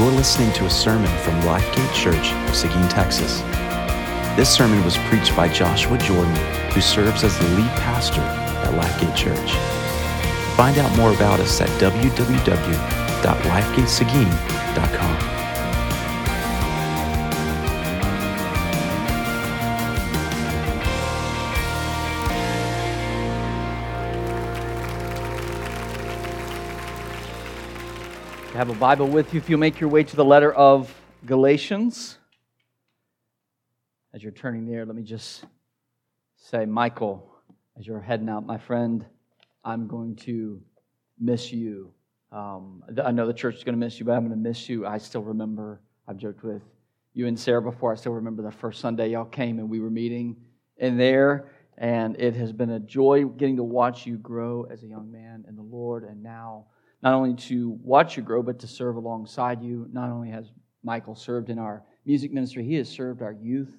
You're listening to a sermon from Lifegate Church of Seguin, Texas. This sermon was preached by Joshua Jordan, who serves as the lead pastor at Lifegate Church. Find out more about us at www.lifegateseguin.com. have a Bible with you, if you make your way to the letter of Galatians, as you're turning there, let me just say, Michael, as you're heading out, my friend, I'm going to miss you. Um, I know the church is going to miss you, but I'm going to miss you. I still remember, I've joked with you and Sarah before. I still remember the first Sunday y'all came and we were meeting in there. And it has been a joy getting to watch you grow as a young man in the Lord. And now, not only to watch you grow, but to serve alongside you. Not only has Michael served in our music ministry, he has served our youth.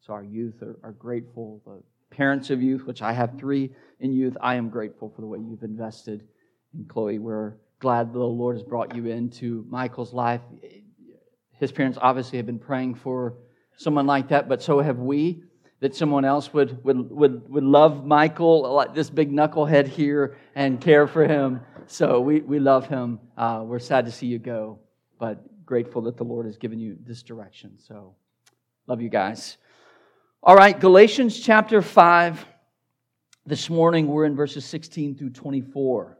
So our youth are, are grateful. The parents of youth, which I have three in youth, I am grateful for the way you've invested in Chloe. We're glad the Lord has brought you into Michael's life. His parents obviously have been praying for someone like that, but so have we that someone else would, would, would, would love Michael, this big knucklehead here, and care for him so we, we love him. Uh, we're sad to see you go, but grateful that the Lord has given you this direction. So love you guys. All right, Galatians chapter 5. This morning we're in verses 16 through 24.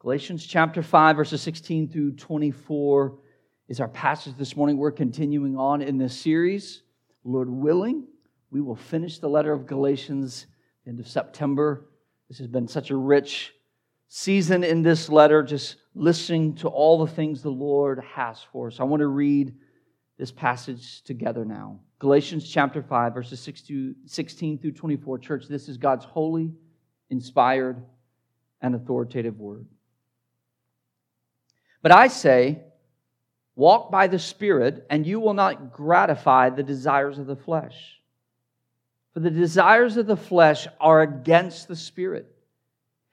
Galatians chapter 5, verses 16 through 24 is our passage this morning. We're continuing on in this series. Lord willing, we will finish the letter of Galatians end of September. This has been such a rich season in this letter, just listening to all the things the Lord has for us. I want to read this passage together now. Galatians chapter 5, verses 16 through 24. Church, this is God's holy, inspired, and authoritative word. But I say, walk by the Spirit, and you will not gratify the desires of the flesh. For the desires of the flesh are against the Spirit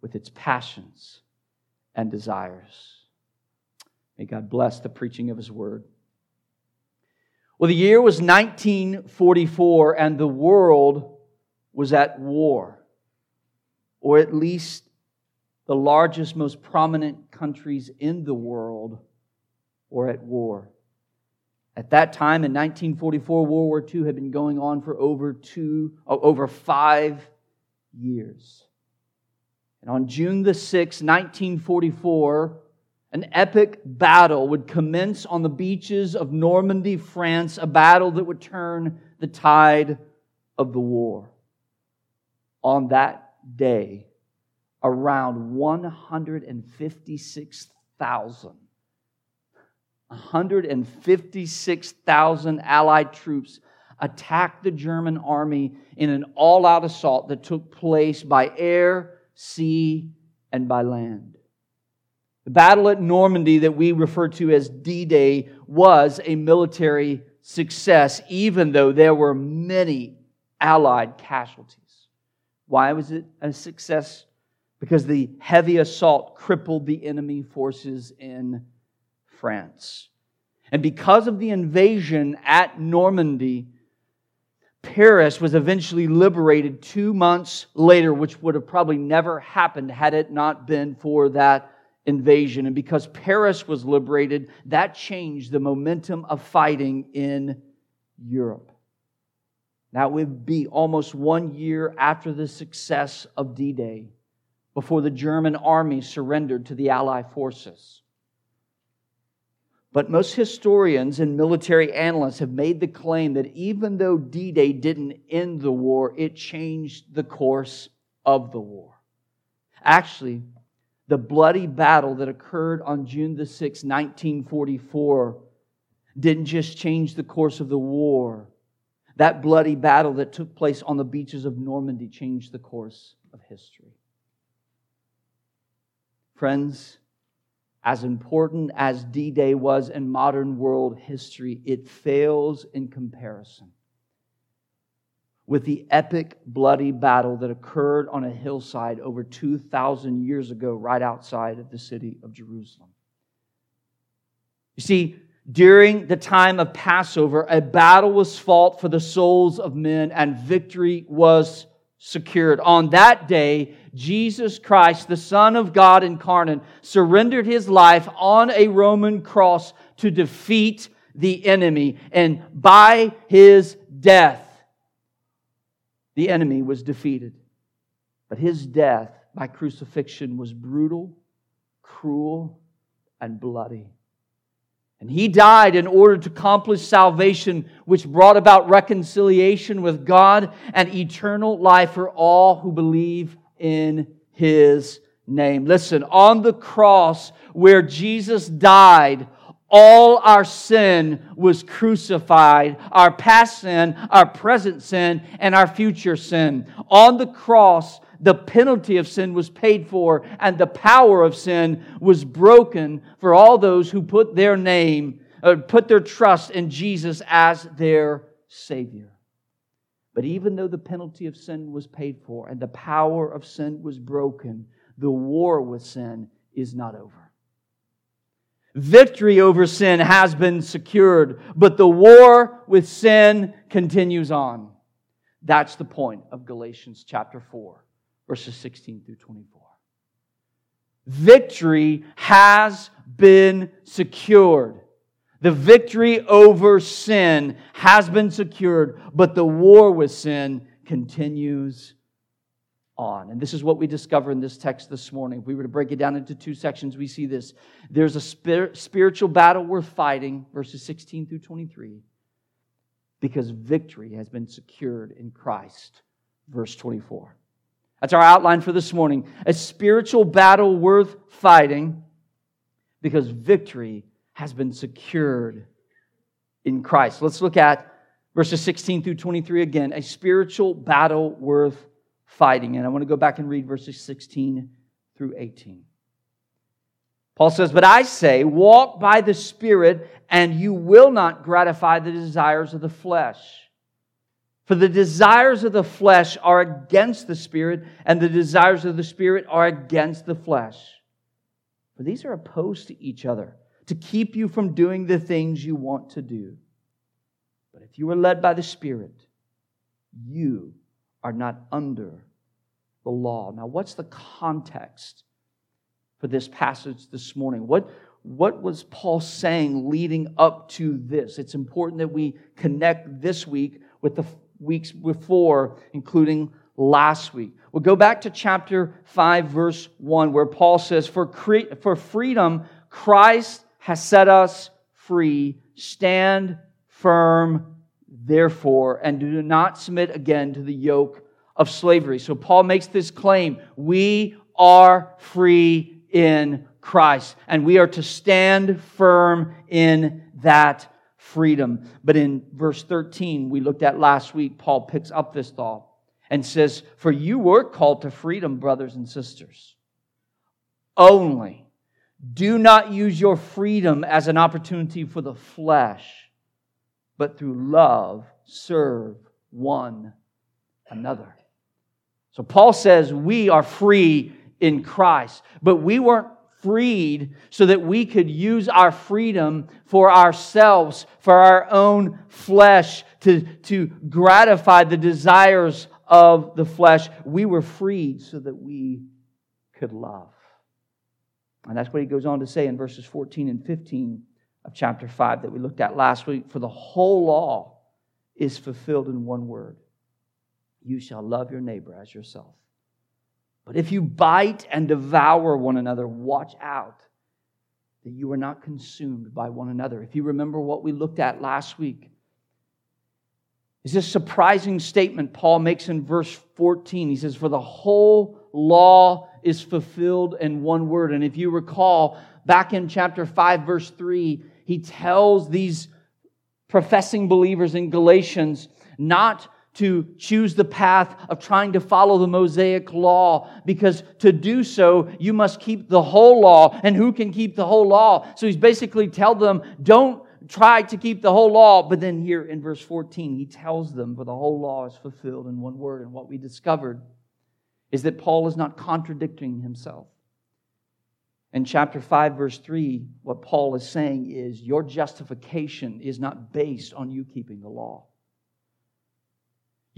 with its passions and desires. May God bless the preaching of His word. Well, the year was 1944, and the world was at war, or at least the largest, most prominent countries in the world were at war. At that time, in 1944, World War II had been going on for over two, oh, over five years. And on June the 6th, 1944, an epic battle would commence on the beaches of Normandy, France, a battle that would turn the tide of the war. On that day, around 156,000 156,000 Allied troops attacked the German army in an all out assault that took place by air, sea, and by land. The battle at Normandy, that we refer to as D Day, was a military success, even though there were many Allied casualties. Why was it a success? Because the heavy assault crippled the enemy forces in France. And because of the invasion at Normandy, Paris was eventually liberated two months later, which would have probably never happened had it not been for that invasion. And because Paris was liberated, that changed the momentum of fighting in Europe. That would be almost one year after the success of D Day before the German army surrendered to the Allied forces. But most historians and military analysts have made the claim that even though D Day didn't end the war, it changed the course of the war. Actually, the bloody battle that occurred on June the 6th, 1944, didn't just change the course of the war. That bloody battle that took place on the beaches of Normandy changed the course of history. Friends, as important as D Day was in modern world history, it fails in comparison with the epic, bloody battle that occurred on a hillside over 2,000 years ago, right outside of the city of Jerusalem. You see, during the time of Passover, a battle was fought for the souls of men, and victory was secured. On that day, Jesus Christ, the Son of God incarnate, surrendered his life on a Roman cross to defeat the enemy. And by his death, the enemy was defeated. But his death by crucifixion was brutal, cruel, and bloody. And he died in order to accomplish salvation, which brought about reconciliation with God and eternal life for all who believe in his name. Listen, on the cross where Jesus died, all our sin was crucified our past sin, our present sin, and our future sin. On the cross, the penalty of sin was paid for, and the power of sin was broken for all those who put their name, uh, put their trust in Jesus as their Savior. But even though the penalty of sin was paid for and the power of sin was broken, the war with sin is not over. Victory over sin has been secured, but the war with sin continues on. That's the point of Galatians chapter 4, verses 16 through 24. Victory has been secured. The victory over sin has been secured, but the war with sin continues on. And this is what we discover in this text this morning. If we were to break it down into two sections, we see this. There's a spir- spiritual battle worth fighting, verses 16 through 23, because victory has been secured in Christ, verse 24. That's our outline for this morning. A spiritual battle worth fighting because victory has been secured in Christ. Let's look at verses 16 through 23 again. A spiritual battle worth fighting. And I want to go back and read verses 16 through 18. Paul says, But I say, walk by the Spirit, and you will not gratify the desires of the flesh. For the desires of the flesh are against the Spirit, and the desires of the Spirit are against the flesh. For these are opposed to each other, to keep you from doing the things you want to do. But if you are led by the Spirit, you are not under the law. Now, what's the context for this passage this morning? What, what was Paul saying leading up to this? It's important that we connect this week with the weeks before, including last week. We'll go back to chapter 5, verse 1, where Paul says, For, cre- for freedom, Christ has set us free. Stand firm therefore, and do not submit again to the yoke of slavery. So Paul makes this claim we are free in Christ, and we are to stand firm in that freedom. But in verse 13, we looked at last week, Paul picks up this thought and says, For you were called to freedom, brothers and sisters. Only do not use your freedom as an opportunity for the flesh but through love serve one another. So Paul says we are free in Christ, but we weren't freed so that we could use our freedom for ourselves, for our own flesh, to, to gratify the desires of the flesh. We were freed so that we could love. And that's what he goes on to say in verses 14 and 15 of chapter 5 that we looked at last week. For the whole law is fulfilled in one word you shall love your neighbor as yourself. But if you bite and devour one another, watch out that you are not consumed by one another. If you remember what we looked at last week, is this surprising statement Paul makes in verse 14. He says, For the whole law is fulfilled in one word. And if you recall, back in chapter 5, verse 3, he tells these professing believers in Galatians not to choose the path of trying to follow the Mosaic law because to do so, you must keep the whole law. And who can keep the whole law? So he's basically tell them, don't try to keep the whole law. But then here in verse 14, he tells them, for the whole law is fulfilled in one word. And what we discovered is that Paul is not contradicting himself. In chapter 5, verse 3, what Paul is saying is your justification is not based on you keeping the law.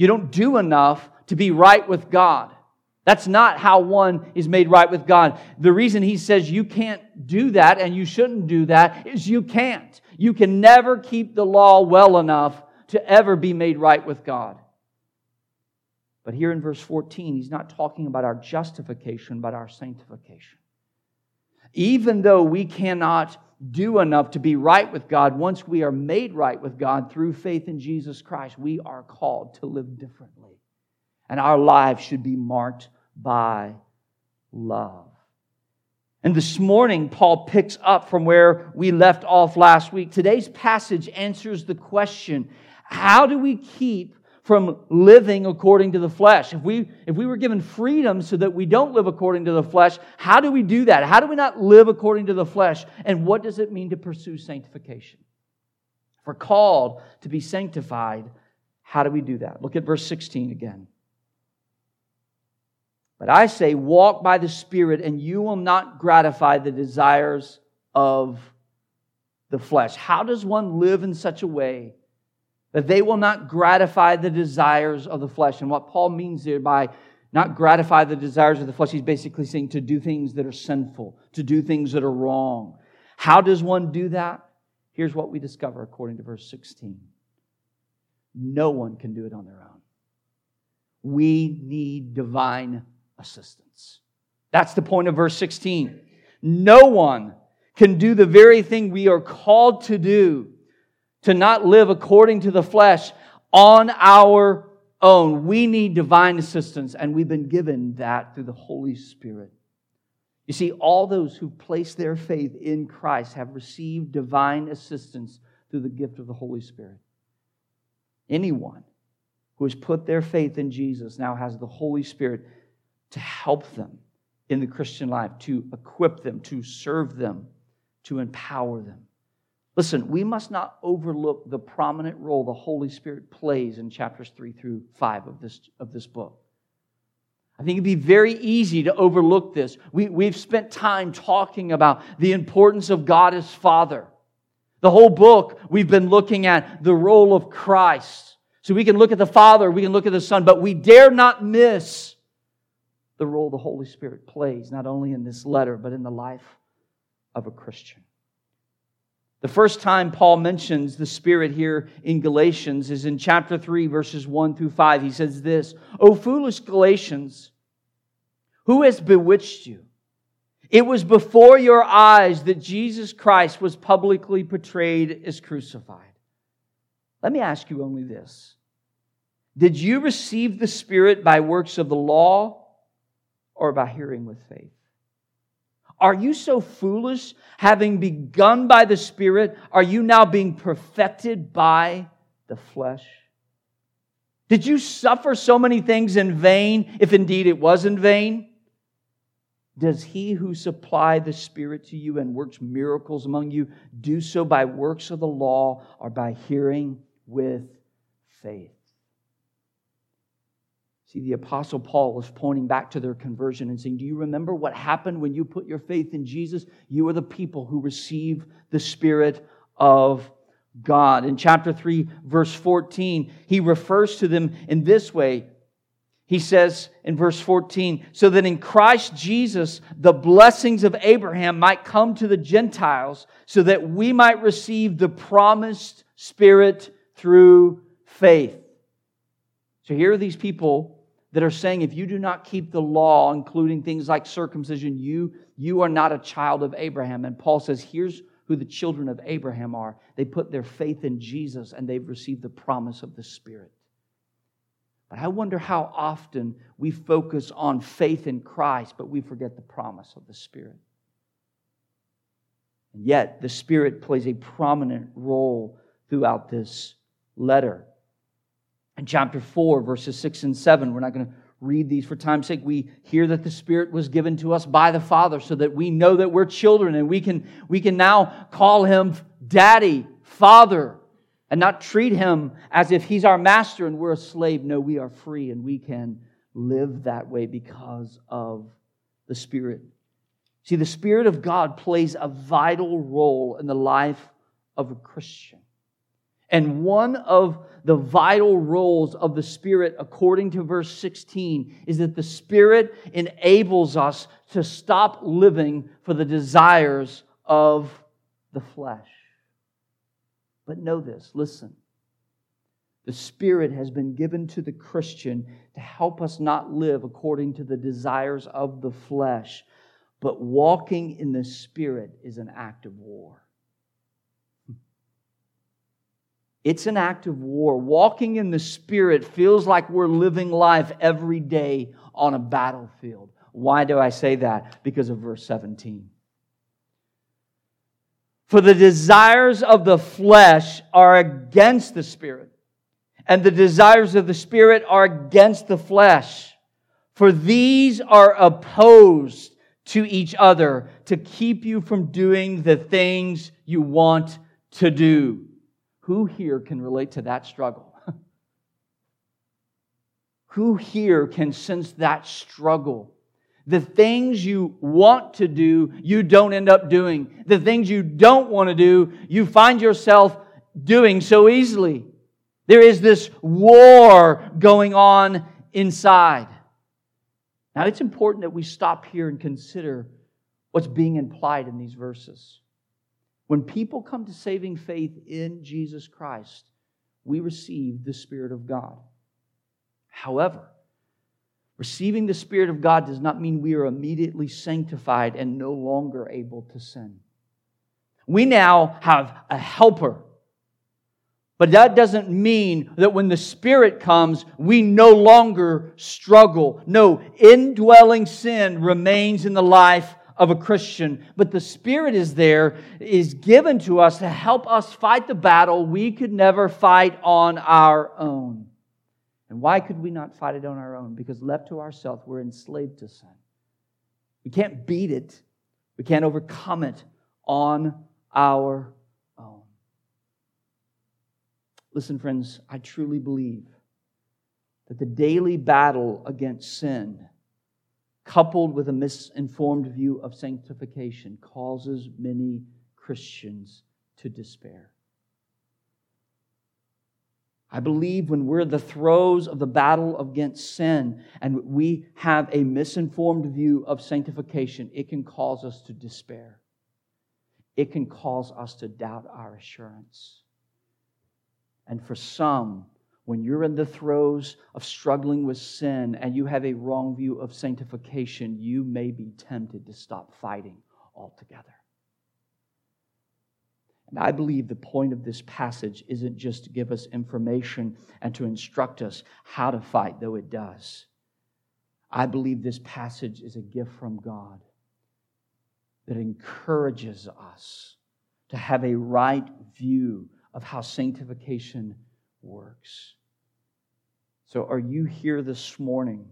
You don't do enough to be right with God. That's not how one is made right with God. The reason he says you can't do that and you shouldn't do that is you can't. You can never keep the law well enough to ever be made right with God. But here in verse 14, he's not talking about our justification, but our sanctification. Even though we cannot do enough to be right with God, once we are made right with God through faith in Jesus Christ, we are called to live differently. And our lives should be marked by love. And this morning, Paul picks up from where we left off last week. Today's passage answers the question how do we keep from living according to the flesh. If we, if we were given freedom so that we don't live according to the flesh, how do we do that? How do we not live according to the flesh? And what does it mean to pursue sanctification? If we're called to be sanctified, how do we do that? Look at verse 16 again. But I say, walk by the Spirit, and you will not gratify the desires of the flesh. How does one live in such a way that they will not gratify the desires of the flesh. And what Paul means there by not gratify the desires of the flesh, he's basically saying to do things that are sinful, to do things that are wrong. How does one do that? Here's what we discover according to verse 16 no one can do it on their own. We need divine assistance. That's the point of verse 16. No one can do the very thing we are called to do to not live according to the flesh on our own. We need divine assistance, and we've been given that through the Holy Spirit. You see, all those who place their faith in Christ have received divine assistance through the gift of the Holy Spirit. Anyone who has put their faith in Jesus now has the Holy Spirit to help them in the Christian life, to equip them, to serve them, to empower them. Listen, we must not overlook the prominent role the Holy Spirit plays in chapters 3 through 5 of this, of this book. I think it'd be very easy to overlook this. We, we've spent time talking about the importance of God as Father. The whole book, we've been looking at the role of Christ. So we can look at the Father, we can look at the Son, but we dare not miss the role the Holy Spirit plays, not only in this letter, but in the life of a Christian. The first time Paul mentions the Spirit here in Galatians is in chapter 3, verses 1 through 5. He says this O foolish Galatians, who has bewitched you? It was before your eyes that Jesus Christ was publicly portrayed as crucified. Let me ask you only this Did you receive the Spirit by works of the law or by hearing with faith? Are you so foolish? Having begun by the Spirit, are you now being perfected by the flesh? Did you suffer so many things in vain, if indeed it was in vain? Does he who supplied the Spirit to you and works miracles among you do so by works of the law or by hearing with faith? See, the Apostle Paul is pointing back to their conversion and saying, Do you remember what happened when you put your faith in Jesus? You are the people who receive the Spirit of God. In chapter 3, verse 14, he refers to them in this way He says in verse 14, so that in Christ Jesus the blessings of Abraham might come to the Gentiles, so that we might receive the promised Spirit through faith. So here are these people that are saying if you do not keep the law, including things like circumcision, you, you are not a child of Abraham. And Paul says, here's who the children of Abraham are. They put their faith in Jesus and they've received the promise of the Spirit. But I wonder how often we focus on faith in Christ, but we forget the promise of the Spirit. And yet, the Spirit plays a prominent role throughout this letter. In chapter 4, verses 6 and 7, we're not going to read these for time's sake. We hear that the Spirit was given to us by the Father so that we know that we're children and we can, we can now call Him Daddy, Father and not treat him as if he's our master and we're a slave. No, we are free and we can live that way because of the Spirit. See, the Spirit of God plays a vital role in the life of a Christian. And one of the vital roles of the Spirit, according to verse 16, is that the Spirit enables us to stop living for the desires of the flesh. But know this listen. The Spirit has been given to the Christian to help us not live according to the desires of the flesh, but walking in the Spirit is an act of war. It's an act of war. Walking in the Spirit feels like we're living life every day on a battlefield. Why do I say that? Because of verse 17. For the desires of the flesh are against the Spirit, and the desires of the Spirit are against the flesh. For these are opposed to each other to keep you from doing the things you want to do. Who here can relate to that struggle? Who here can sense that struggle? The things you want to do, you don't end up doing. The things you don't want to do, you find yourself doing so easily. There is this war going on inside. Now, it's important that we stop here and consider what's being implied in these verses. When people come to saving faith in Jesus Christ, we receive the Spirit of God. However, Receiving the Spirit of God does not mean we are immediately sanctified and no longer able to sin. We now have a helper. But that doesn't mean that when the Spirit comes, we no longer struggle. No, indwelling sin remains in the life of a Christian, but the Spirit is there, is given to us to help us fight the battle we could never fight on our own. And why could we not fight it on our own? Because left to ourselves, we're enslaved to sin. We can't beat it, we can't overcome it on our own. Listen, friends, I truly believe that the daily battle against sin, coupled with a misinformed view of sanctification, causes many Christians to despair. I believe when we're the throes of the battle against sin and we have a misinformed view of sanctification, it can cause us to despair. It can cause us to doubt our assurance. And for some, when you're in the throes of struggling with sin and you have a wrong view of sanctification, you may be tempted to stop fighting altogether. And I believe the point of this passage isn't just to give us information and to instruct us how to fight, though it does. I believe this passage is a gift from God that encourages us to have a right view of how sanctification works. So, are you here this morning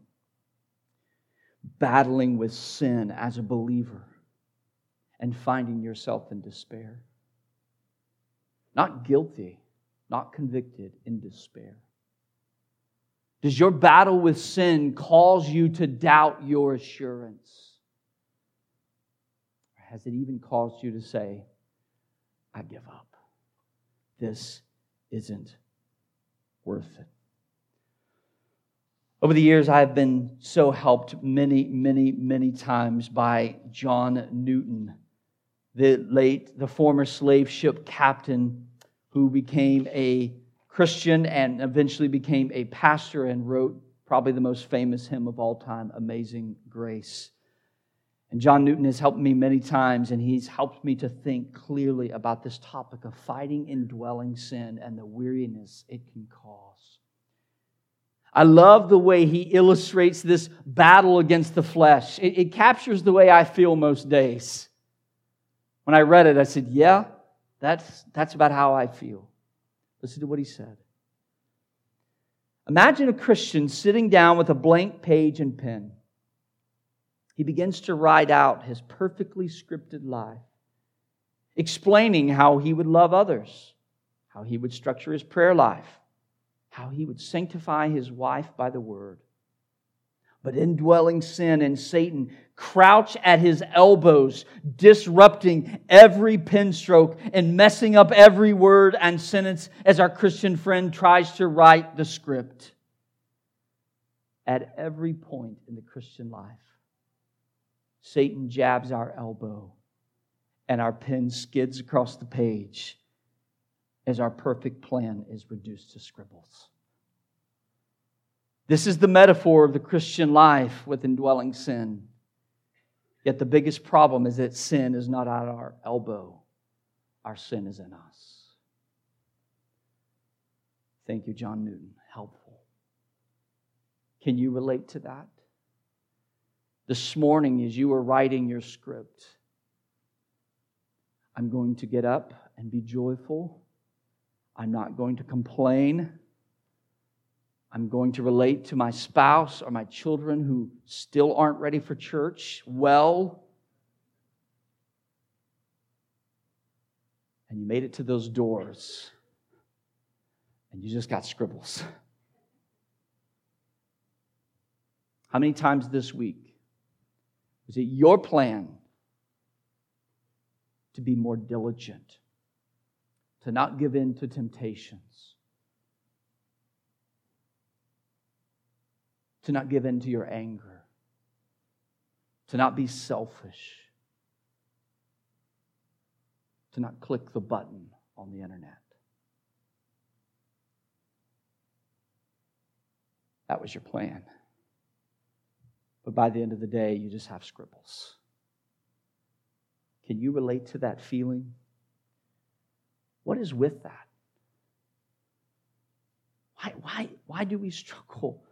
battling with sin as a believer and finding yourself in despair? Not guilty, not convicted, in despair. Does your battle with sin cause you to doubt your assurance? Or has it even caused you to say, I give up? This isn't worth it. Over the years, I have been so helped many, many, many times by John Newton, the late, the former slave ship captain who became a Christian and eventually became a pastor and wrote probably the most famous hymn of all time, Amazing Grace. And John Newton has helped me many times, and he's helped me to think clearly about this topic of fighting indwelling sin and the weariness it can cause. I love the way he illustrates this battle against the flesh. It, it, captures the way I feel most days. When I read it, I said, Yeah, that's, that's about how I feel. Listen to what he said. Imagine a Christian sitting down with a blank page and pen. He begins to write out his perfectly scripted life, explaining how he would love others, how he would structure his prayer life, how he would sanctify his wife by the word. But indwelling sin and Satan crouch at his elbows, disrupting every pen stroke and messing up every word and sentence as our Christian friend tries to write the script. At every point in the Christian life, Satan jabs our elbow and our pen skids across the page as our perfect plan is reduced to scribbles. This is the metaphor of the Christian life with indwelling sin. Yet the biggest problem is that sin is not at our elbow, our sin is in us. Thank you, John Newton. Helpful. Can you relate to that? This morning, as you were writing your script, I'm going to get up and be joyful I'm not going to complain. I'm going to relate to my spouse or my children who still aren't ready for church well. And you made it to those doors and you just got scribbles. How many times this week was it your plan to be more diligent? to not give in to temptations, to not give in to your anger, to not be selfish, to not click the button on the internet. That was your plan. But by the end of the day, you just have scribbles. Can you relate to that feeling? What is with that? Why, why, why do we struggle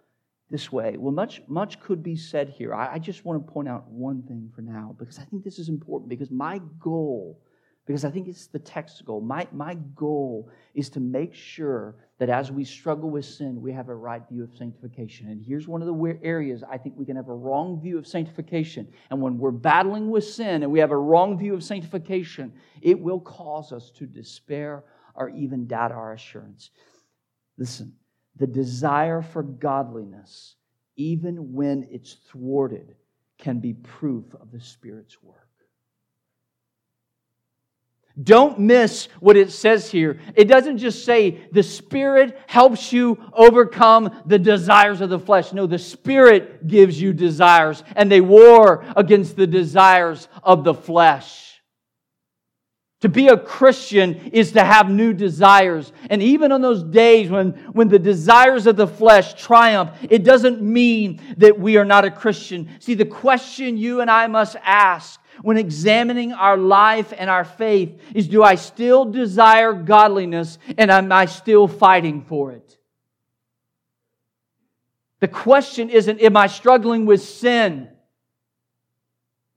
this way? Well, much, much could be said here. I, I just want to point out one thing for now because I think this is important because my goal because I think it's the text goal. My, my goal is to make sure that as we struggle with sin, we have a right view of sanctification. And here's one of the areas I think we can have a wrong view of sanctification. And when we're battling with sin and we have a wrong view of sanctification, it will cause us to despair or even doubt our assurance. Listen, the desire for godliness, even when it's thwarted, can be proof of the Spirit's work. Don't miss what it says here. It doesn't just say the Spirit helps you overcome the desires of the flesh. No, the Spirit gives you desires, and they war against the desires of the flesh. To be a Christian is to have new desires. And even on those days when, when the desires of the flesh triumph, it doesn't mean that we are not a Christian. See, the question you and I must ask when examining our life and our faith is do I still desire godliness and am I still fighting for it? The question isn't, am I struggling with sin?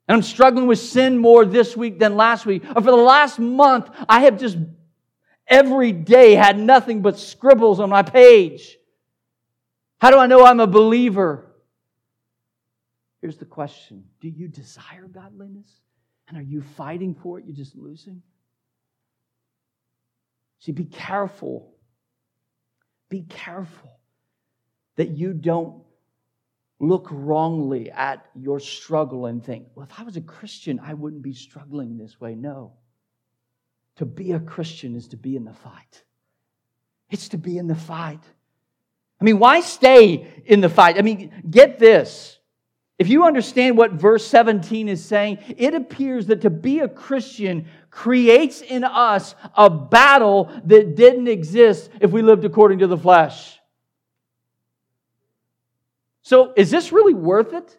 And I'm struggling with sin more this week than last week. Or for the last month, I have just every day had nothing but scribbles on my page. How do I know I'm a believer? Here's the question Do you desire godliness? And are you fighting for it? You're just losing? See, be careful. Be careful that you don't look wrongly at your struggle and think, well, if I was a Christian, I wouldn't be struggling this way. No. To be a Christian is to be in the fight, it's to be in the fight. I mean, why stay in the fight? I mean, get this. If you understand what verse 17 is saying, it appears that to be a Christian creates in us a battle that didn't exist if we lived according to the flesh. So, is this really worth it?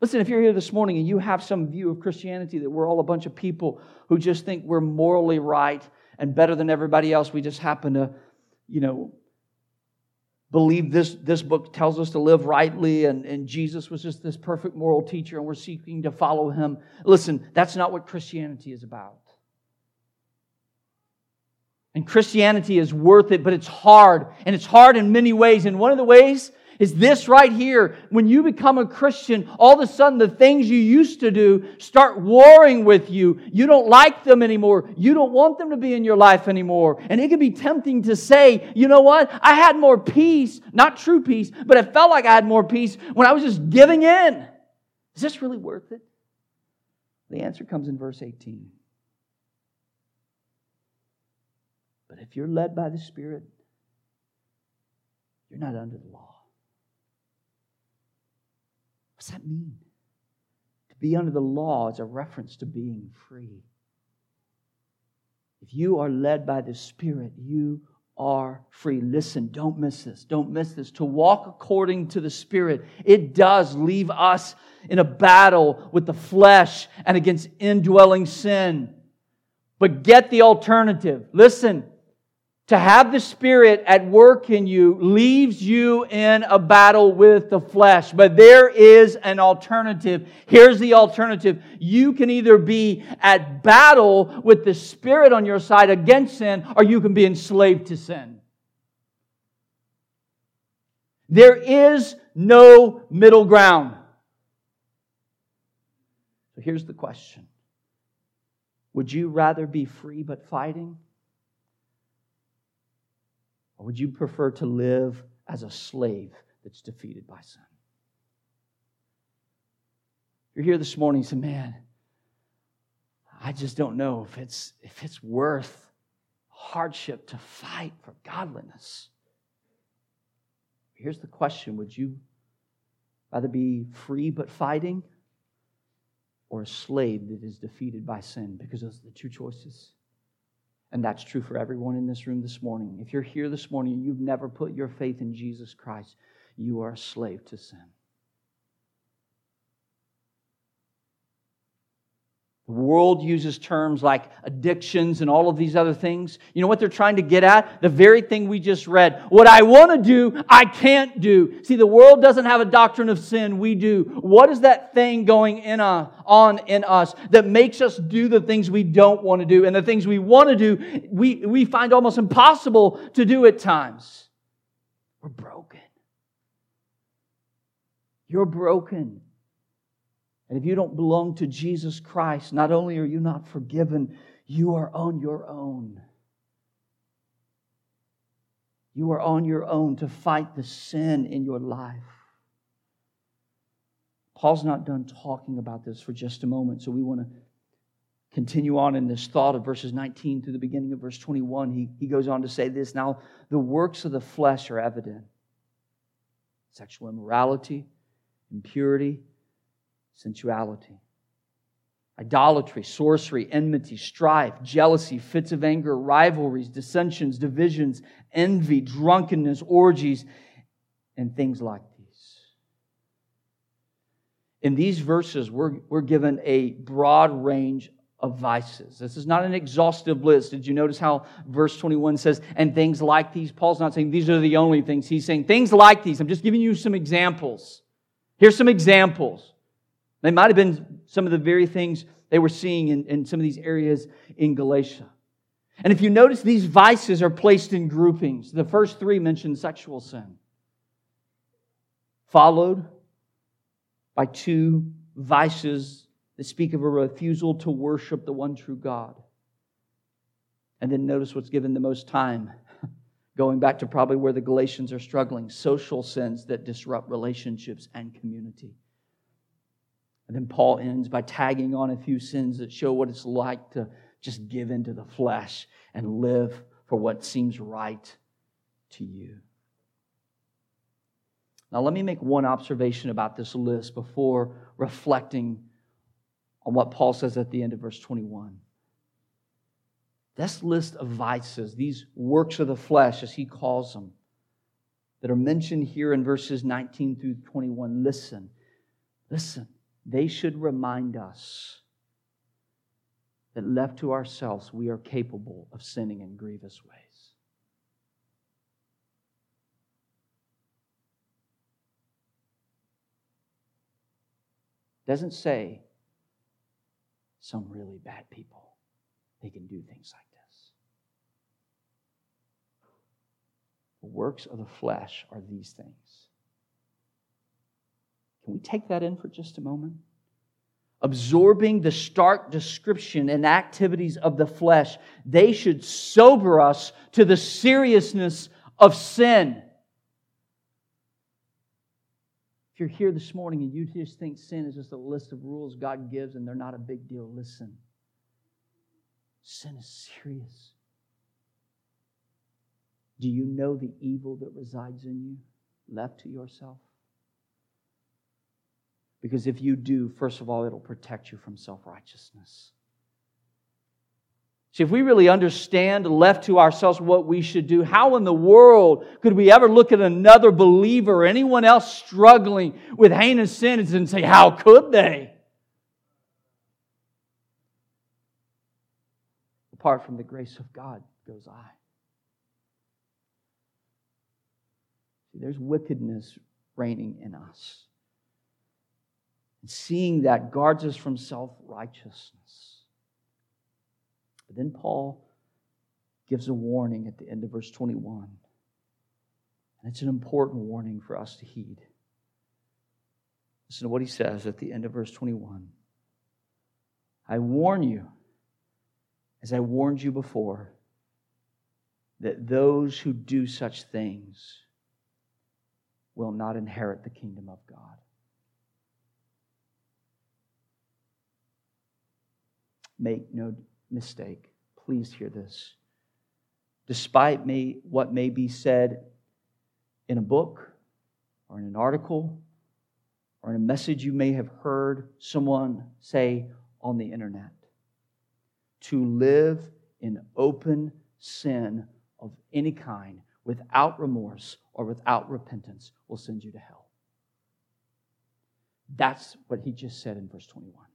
Listen, if you're here this morning and you have some view of Christianity that we're all a bunch of people who just think we're morally right and better than everybody else, we just happen to, you know, believe this, this book tells us to live rightly and, and Jesus was just this perfect moral teacher and we're seeking to follow him. Listen, that's not what Christianity is about. And Christianity is worth it, but it's hard. And it's hard in many ways. And one of the ways is this right here. When you become a Christian, all of a sudden the things you used to do start warring with you. You don't like them anymore. You don't want them to be in your life anymore. And it can be tempting to say, you know what? I had more peace, not true peace, but it felt like I had more peace when I was just giving in. Is this really worth it? The answer comes in verse 18. But if you're led by the Spirit, you're not under the law. What's that mean? To be under the law is a reference to being free. If you are led by the Spirit, you are free. Listen, don't miss this. Don't miss this. To walk according to the Spirit, it does leave us in a battle with the flesh and against indwelling sin. But get the alternative. Listen, to have the Spirit at work in you leaves you in a battle with the flesh. But there is an alternative. Here's the alternative. You can either be at battle with the Spirit on your side against sin, or you can be enslaved to sin. There is no middle ground. So here's the question Would you rather be free but fighting? Or would you prefer to live as a slave that's defeated by sin? You're here this morning and say, man, I just don't know if it's, if it's worth hardship to fight for godliness. Here's the question Would you rather be free but fighting or a slave that is defeated by sin? Because those are the two choices. And that's true for everyone in this room this morning. If you're here this morning and you've never put your faith in Jesus Christ, you are a slave to sin. The world uses terms like addictions and all of these other things. You know what they're trying to get at? The very thing we just read. What I want to do, I can't do. See, the world doesn't have a doctrine of sin. We do. What is that thing going in a, on in us that makes us do the things we don't want to do? And the things we want to do, we, we find almost impossible to do at times. We're broken. You're broken. And if you don't belong to Jesus Christ, not only are you not forgiven, you are on your own. You are on your own to fight the sin in your life. Paul's not done talking about this for just a moment, so we want to continue on in this thought of verses 19 through the beginning of verse 21. He, he goes on to say this Now, the works of the flesh are evident sexual immorality, impurity sensuality, idolatry, sorcery, enmity, strife, jealousy, fits of anger, rivalries, dissensions, divisions, envy, drunkenness, orgies, and things like these. In these verses, we're, we're given a broad range of vices. This is not an exhaustive list. Did you notice how verse 21 says, and things like these? Paul's not saying these are the only things. He's saying things like these. I'm just giving you some examples. Here's some examples. They might have been some of the very things they were seeing in, in some of these areas in Galatia. And if you notice, these vices are placed in groupings. The first three mention sexual sin, followed by two vices that speak of a refusal to worship the one true God. And then notice what's given the most time, going back to probably where the Galatians are struggling social sins that disrupt relationships and community. And then Paul ends by tagging on a few sins that show what it's like to just give into the flesh and live for what seems right to you. Now, let me make one observation about this list before reflecting on what Paul says at the end of verse 21. This list of vices, these works of the flesh, as he calls them, that are mentioned here in verses 19 through 21, listen, listen, they should remind us that left to ourselves, we are capable of sinning in grievous ways. doesn't say some really bad people they can do things like this the works of the flesh are these things can we take that in for just a moment absorbing the stark description and activities of the flesh they should sober us to the seriousness of sin If you're here this morning and you just think sin is just a list of rules God gives and they're not a big deal, listen. Sin is serious. Do you know the evil that resides in you left to yourself? Because if you do, first of all, it'll protect you from self righteousness. See, if we really understand, left to ourselves, what we should do, how in the world could we ever look at another believer or anyone else struggling with heinous sins and say, How could they? Apart from the grace of God goes I. There's wickedness reigning in us. And seeing that guards us from self righteousness. But then Paul gives a warning at the end of verse 21. And it's an important warning for us to heed. Listen to what he says at the end of verse 21. I warn you, as I warned you before, that those who do such things will not inherit the kingdom of God. Make no mistake. Please hear this. Despite may, what may be said in a book or in an article or in a message you may have heard someone say on the internet, to live in open sin of any kind without remorse or without repentance will send you to hell. That's what he just said in verse 21.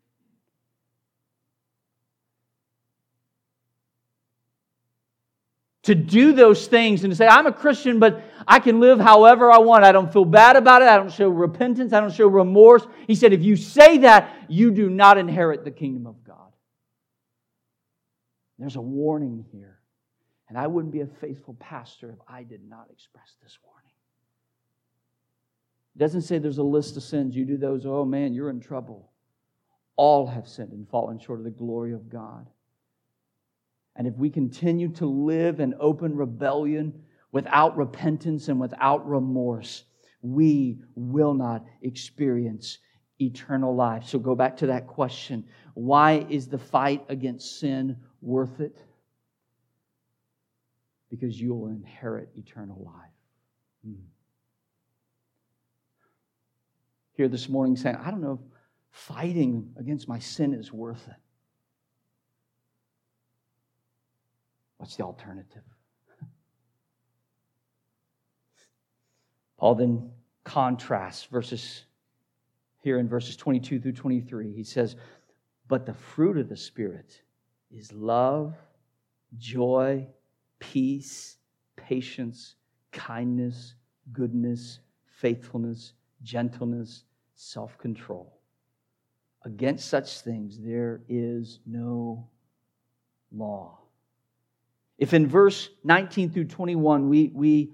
To do those things and to say, I'm a Christian, but I can live however I want. I don't feel bad about it. I don't show repentance. I don't show remorse. He said, if you say that, you do not inherit the kingdom of God. There's a warning here. And I wouldn't be a faithful pastor if I did not express this warning. It doesn't say there's a list of sins. You do those, oh man, you're in trouble. All have sinned and fallen short of the glory of God. And if we continue to live in open rebellion without repentance and without remorse, we will not experience eternal life. So go back to that question why is the fight against sin worth it? Because you will inherit eternal life. Hmm. Here this morning saying, I don't know if fighting against my sin is worth it. What's the alternative? Paul then contrasts verses here in verses 22 through 23. He says, But the fruit of the Spirit is love, joy, peace, patience, kindness, goodness, faithfulness, gentleness, self control. Against such things there is no law. If in verse 19 through 21 we, we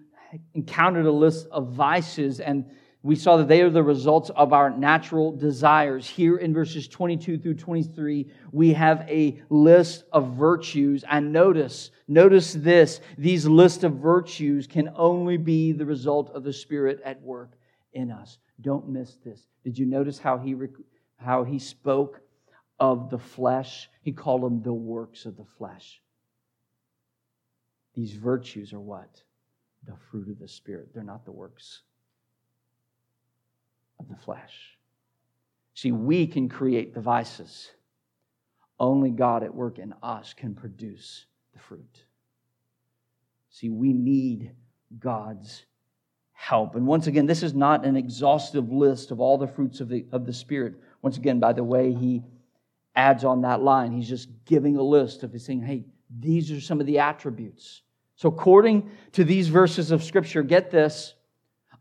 encountered a list of vices and we saw that they are the results of our natural desires. Here in verses 22 through 23, we have a list of virtues. And notice, notice this these list of virtues can only be the result of the Spirit at work in us. Don't miss this. Did you notice how he, how he spoke of the flesh? He called them the works of the flesh. These virtues are what? the fruit of the Spirit. They're not the works of the flesh. See, we can create the vices. Only God at work in us can produce the fruit. See, we need God's help. And once again, this is not an exhaustive list of all the fruits of the, of the Spirit. Once again, by the way, he adds on that line, he's just giving a list of his saying, hey, these are some of the attributes. So, according to these verses of Scripture, get this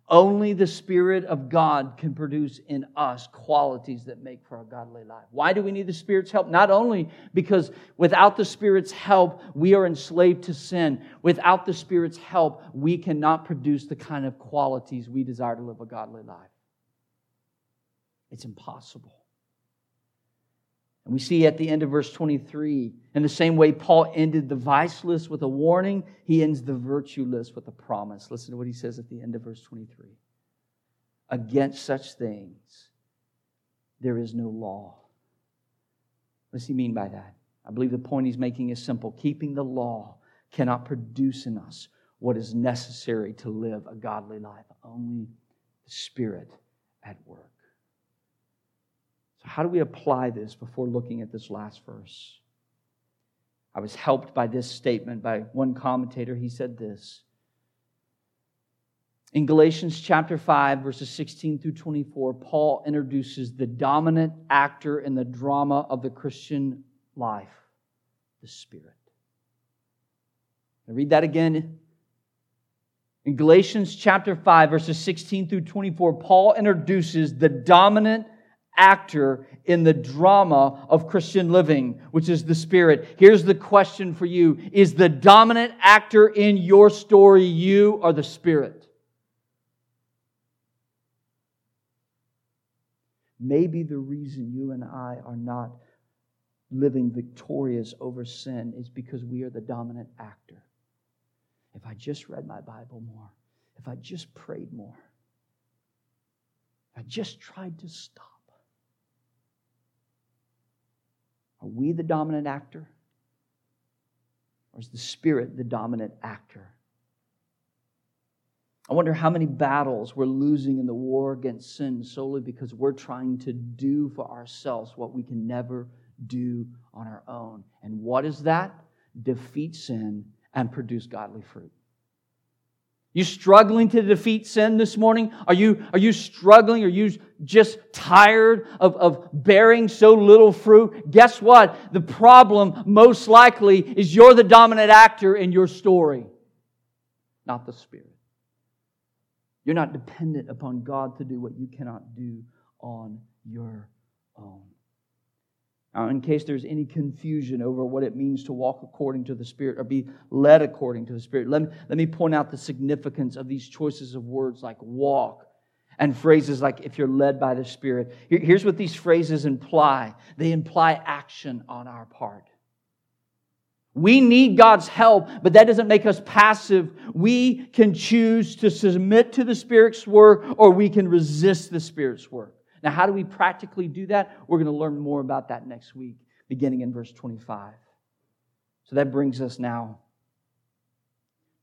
only the Spirit of God can produce in us qualities that make for a godly life. Why do we need the Spirit's help? Not only because without the Spirit's help, we are enslaved to sin. Without the Spirit's help, we cannot produce the kind of qualities we desire to live a godly life. It's impossible. And we see at the end of verse 23, in the same way Paul ended the vice list with a warning, he ends the virtue list with a promise. Listen to what he says at the end of verse 23. Against such things, there is no law. What does he mean by that? I believe the point he's making is simple. Keeping the law cannot produce in us what is necessary to live a godly life, only the Spirit at work. How do we apply this before looking at this last verse? I was helped by this statement by one commentator. He said this In Galatians chapter 5, verses 16 through 24, Paul introduces the dominant actor in the drama of the Christian life the Spirit. I read that again. In Galatians chapter 5, verses 16 through 24, Paul introduces the dominant actor in the drama of Christian living, which is the Spirit. Here's the question for you Is the dominant actor in your story you or the Spirit? Maybe the reason you and I are not living victorious over sin is because we are the dominant actor. If I just read my Bible more, if I just prayed more, I just tried to stop Are we the dominant actor? Or is the Spirit the dominant actor? I wonder how many battles we're losing in the war against sin solely because we're trying to do for ourselves what we can never do on our own. And what is that? Defeat sin and produce godly fruit. You struggling to defeat sin this morning? Are you, are you struggling? Are you just tired of, of bearing so little fruit? Guess what? The problem, most likely, is you're the dominant actor in your story, not the Spirit. You're not dependent upon God to do what you cannot do on your own. Now, in case there's any confusion over what it means to walk according to the Spirit or be led according to the Spirit, let me, let me point out the significance of these choices of words like walk and phrases like if you're led by the Spirit. Here's what these phrases imply they imply action on our part. We need God's help, but that doesn't make us passive. We can choose to submit to the Spirit's work or we can resist the Spirit's work. Now, how do we practically do that? We're going to learn more about that next week, beginning in verse 25. So that brings us now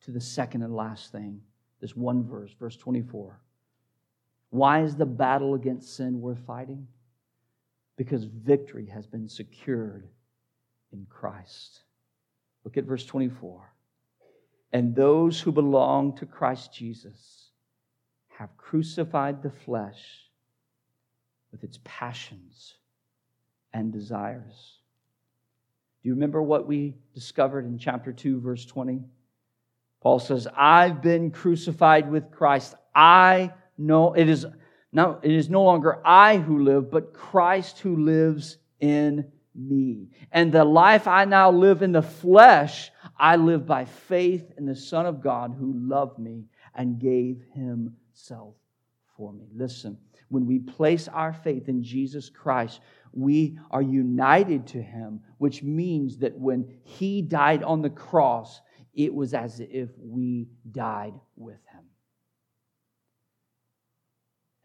to the second and last thing this one verse, verse 24. Why is the battle against sin worth fighting? Because victory has been secured in Christ. Look at verse 24. And those who belong to Christ Jesus have crucified the flesh with its passions and desires. Do you remember what we discovered in chapter 2, verse 20? Paul says, I've been crucified with Christ. I know it is now it is no longer I who live, but Christ who lives in me. And the life I now live in the flesh, I live by faith in the Son of God who loved me and gave himself for me. Listen, when we place our faith in Jesus Christ, we are united to him, which means that when he died on the cross, it was as if we died with him.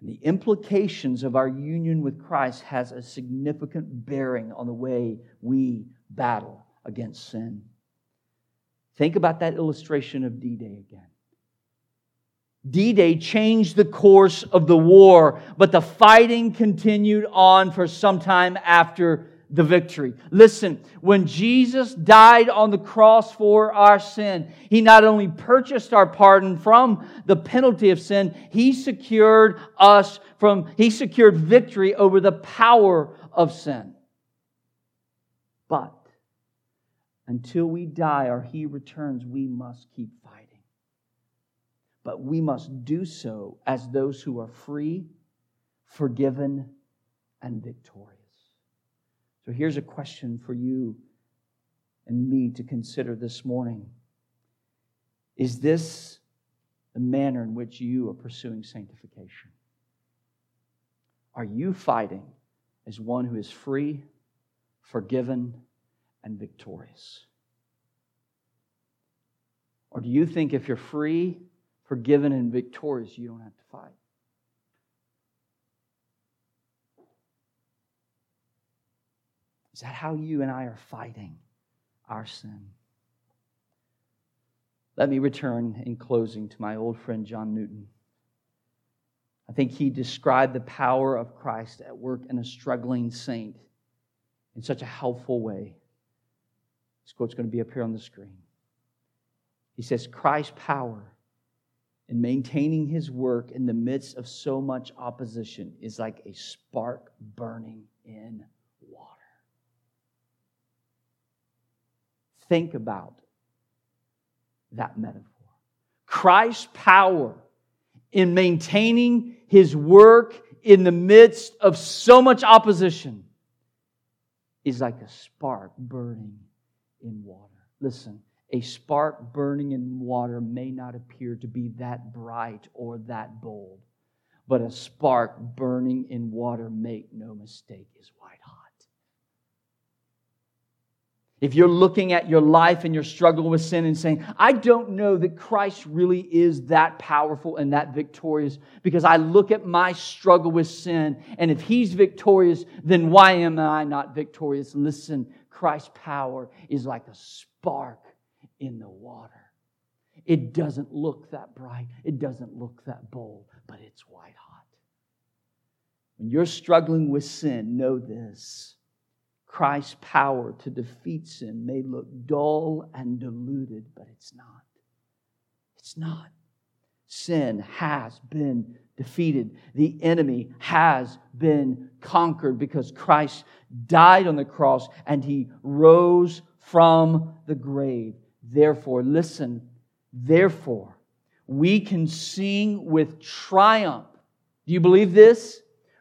And the implications of our union with Christ has a significant bearing on the way we battle against sin. Think about that illustration of D Day again. D Day changed the course of the war, but the fighting continued on for some time after the victory. Listen, when Jesus died on the cross for our sin, he not only purchased our pardon from the penalty of sin, he secured us from, he secured victory over the power of sin. But until we die or he returns, we must keep fighting but we must do so as those who are free, forgiven, and victorious. So here's a question for you and me to consider this morning Is this the manner in which you are pursuing sanctification? Are you fighting as one who is free, forgiven, and victorious? Or do you think if you're free, forgiven and victorious, you don't have to fight. Is that how you and I are fighting our sin? Let me return in closing to my old friend John Newton. I think he described the power of Christ at work in a struggling saint in such a helpful way. This quote's going to be up here on the screen. He says, Christ's power and maintaining his work in the midst of so much opposition is like a spark burning in water. Think about that metaphor. Christ's power in maintaining his work in the midst of so much opposition is like a spark burning in water. Listen, a spark burning in water may not appear to be that bright or that bold, but a spark burning in water, make no mistake, is white hot. If you're looking at your life and your struggle with sin and saying, I don't know that Christ really is that powerful and that victorious because I look at my struggle with sin, and if he's victorious, then why am I not victorious? Listen, Christ's power is like a spark in the water. It doesn't look that bright, it doesn't look that bold, but it's white hot. When you're struggling with sin, know this Christ's power to defeat sin may look dull and diluted, but it's not. It's not. Sin has been defeated. The enemy has been conquered because Christ died on the cross and he rose from the grave. Therefore, listen, therefore, we can sing with triumph. Do you believe this?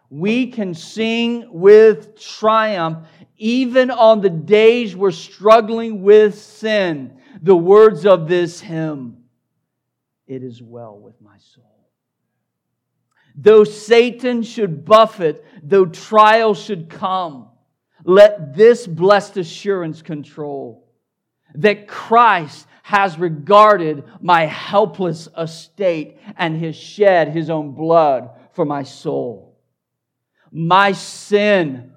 We can sing with triumph even on the days we're struggling with sin. The words of this hymn It is well with my soul. Though Satan should buffet, though trial should come, let this blessed assurance control that Christ has regarded my helpless estate and has shed his own blood for my soul. My sin,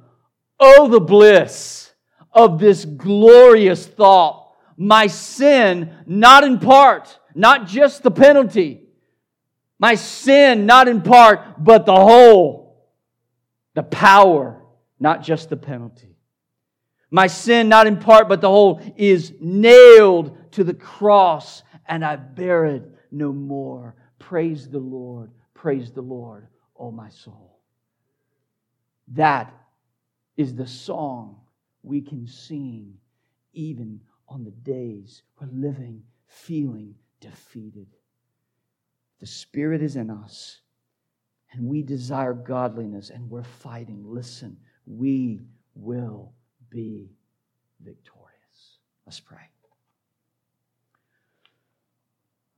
oh, the bliss of this glorious thought. My sin, not in part, not just the penalty. My sin, not in part, but the whole. The power, not just the penalty. My sin, not in part, but the whole, is nailed to the cross, and I bear it no more. Praise the Lord. Praise the Lord, O my soul. That is the song we can sing even on the days we're living, feeling defeated. The Spirit is in us, and we desire godliness, and we're fighting. Listen, we will be victorious. Let's pray.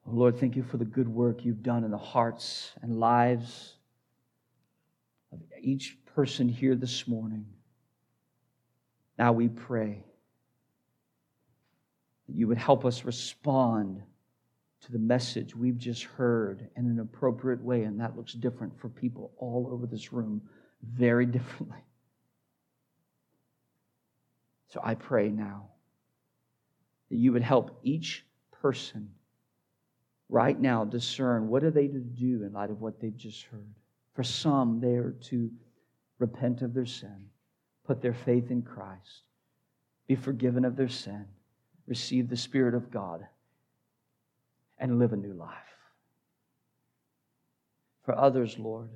Oh Lord, thank you for the good work you've done in the hearts and lives of each person here this morning. Now we pray that you would help us respond to the message we've just heard in an appropriate way, and that looks different for people all over this room, very differently. So I pray now that you would help each person right now discern what are they to do in light of what they've just heard. For some, they are to repent of their sin, put their faith in Christ, be forgiven of their sin, receive the Spirit of God, and live a new life. For others, Lord,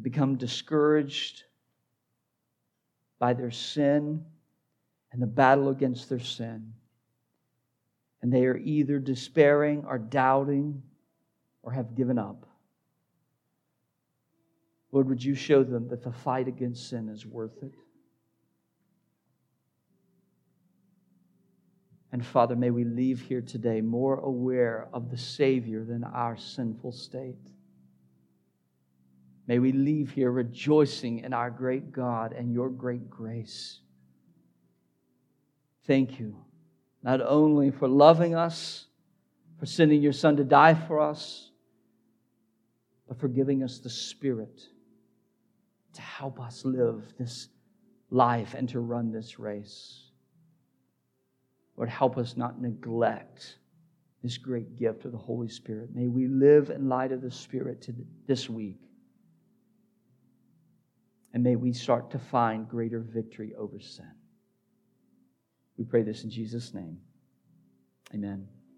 become discouraged by their sin and the battle against their sin. And they are either despairing or doubting or have given up. Lord, would you show them that the fight against sin is worth it? And Father, may we leave here today more aware of the Savior than our sinful state. May we leave here rejoicing in our great God and your great grace. Thank you, not only for loving us, for sending your Son to die for us, but for giving us the Spirit to help us live this life and to run this race. Lord, help us not neglect this great gift of the Holy Spirit. May we live in light of the Spirit this week. And may we start to find greater victory over sin. We pray this in Jesus' name. Amen.